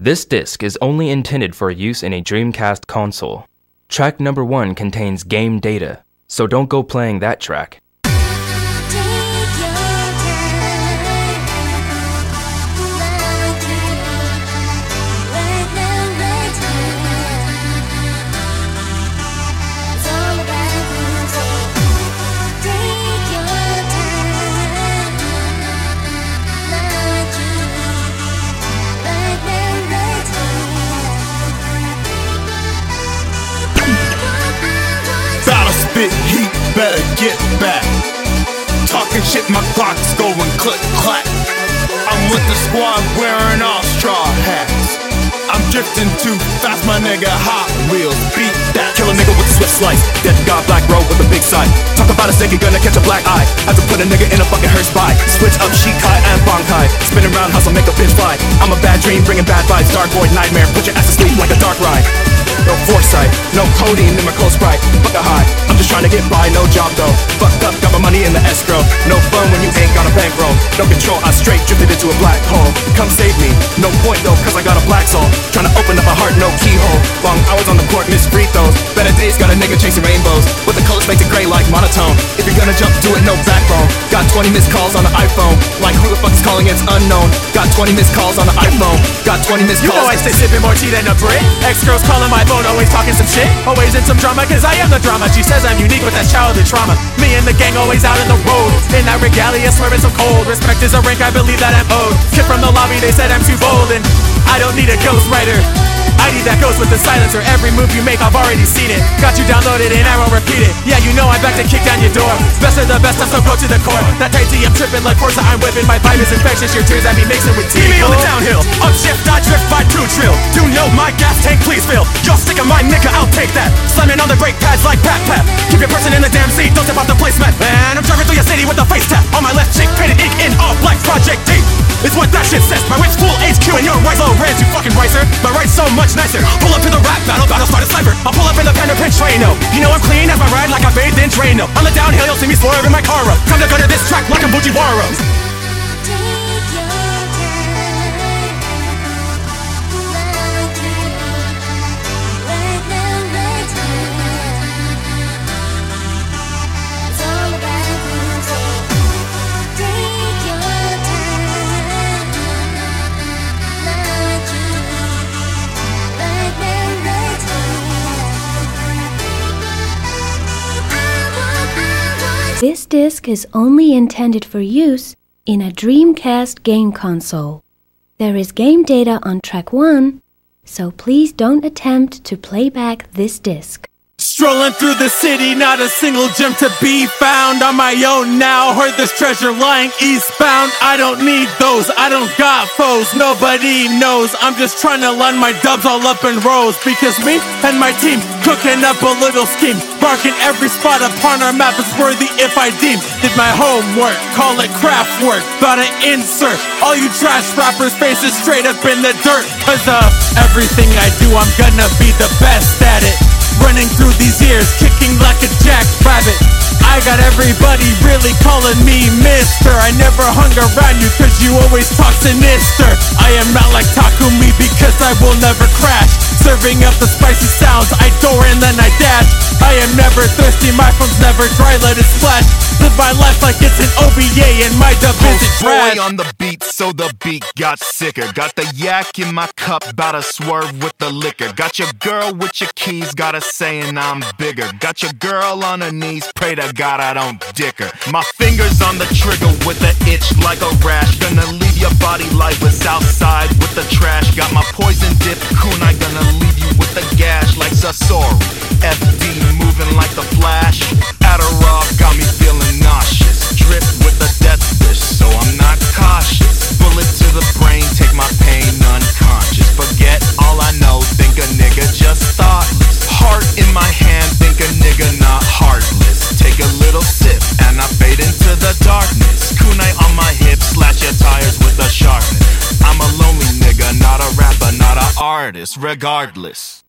This disc is only intended for use in a Dreamcast console. Track number one contains game data, so don't go playing that track. Heat, better get back. Talking shit, my clock's going click clack. I'm with the squad wearing all straw hats. I'm drifting too fast, my nigga. Hot wheels, beat that. Kill a nigga with a swift slice. Dead God, black robe with a big side. Talk about a snake, you're gonna catch a black eye. Have to put a nigga in a fucking hearse by. Switch up Shikai and Bankai. Spinning round hustle, make a bitch fly. I'm a bad dream, bringing bad vibes. Dark void nightmare, put your ass to sleep like a dark ride. No foresight, no codeine trying to get by, no job though. Fucked up, got my money in the escrow. No fun when you ain't got a bankroll. No control, I straight drifted into a black hole. Come save me, no point though, cause I got a black soul. Trying to open up a heart, no keyhole. Long hours on the court, miss free throws. Better days, got a nigga chasing rainbows. But the colors makes it gray like monotone. If you're gonna jump, do it no backbone. Got 20 missed calls on the iPhone. Like who calling? It's unknown. Got 20 missed calls on the iPhone. Got 20 missed You calls. know I stay sipping more tea than a Brit. Ex girls calling my phone, always talking some shit. Always in some drama, cause I am the drama. She says I'm unique with that childhood trauma. Me and the gang always out in the road. In that regalia, swearing so cold. Respect is a rank, I believe that I'm owed. Kid from the lobby, they said I'm too bold. And I don't need a ghostwriter. I need that goes with the silencer. Every move you make, I've already seen it. Got you downloaded and I won't repeat it. Yeah, you know I'm back to kick down your door. Best of the best, I'm so go to the core. That tight I'm tripping like Forza, I'm whipping. My vibe is infectious, your tears I be mixing with tea. Me on the downhill, upshift, I drift by two trill. Do know my gas tank, please fill. Y'all stick on my nigga, I'll take that. Slamming on the brake pads like Pat ricer. My right's so much nicer. Pull up to the rap battle, battle start a sniper. I'll pull up in the pen and pinch train, no. You know I'm clean as my ride like I bathed in Drano. On the downhill, you'll see me swerving my car up. Time to go to this track like I'm Fujiwara. This disc is only intended for use in a Dreamcast game console. There is game data on track 1, so please don't attempt to play back this disc. Strolling through the city, not a single gem to be found. On my own now, heard this treasure lying eastbound. I don't need those, I don't got foes. Nobody knows. I'm just trying to line my dubs all up in rows. Because me and my team cooking up a little scheme. Marking every spot upon our map is worthy if I deem. Did my homework, call it craft work. About to insert all you trash rappers' faces straight up in the dirt. Cause uh, everything I do, I'm gonna be the best at it. Running through these years, kicking like a jackrabbit. I got everybody really calling me mister. I never hung around you cause you always talk sinister. I am not like Takumi because I will never crash. Serving up the spicy sounds, I door and then I dash. I am never thirsty, my phone's never dry, let it splash. Live my life like it's an OBA and my dub isn't trash. On the beat, so the beat got sicker. Got the yak in my cup, bout to swerve with the liquor. Got your girl with your keys, got her saying I'm bigger. Got your girl on her knees, pray to God I don't dick her. My fingers on the trigger with the itch like a rash. Gonna leave your body lifeless outside with the trash. Got my poison dip kunai, gonna leave you with the gash like Sasori. FD regardless.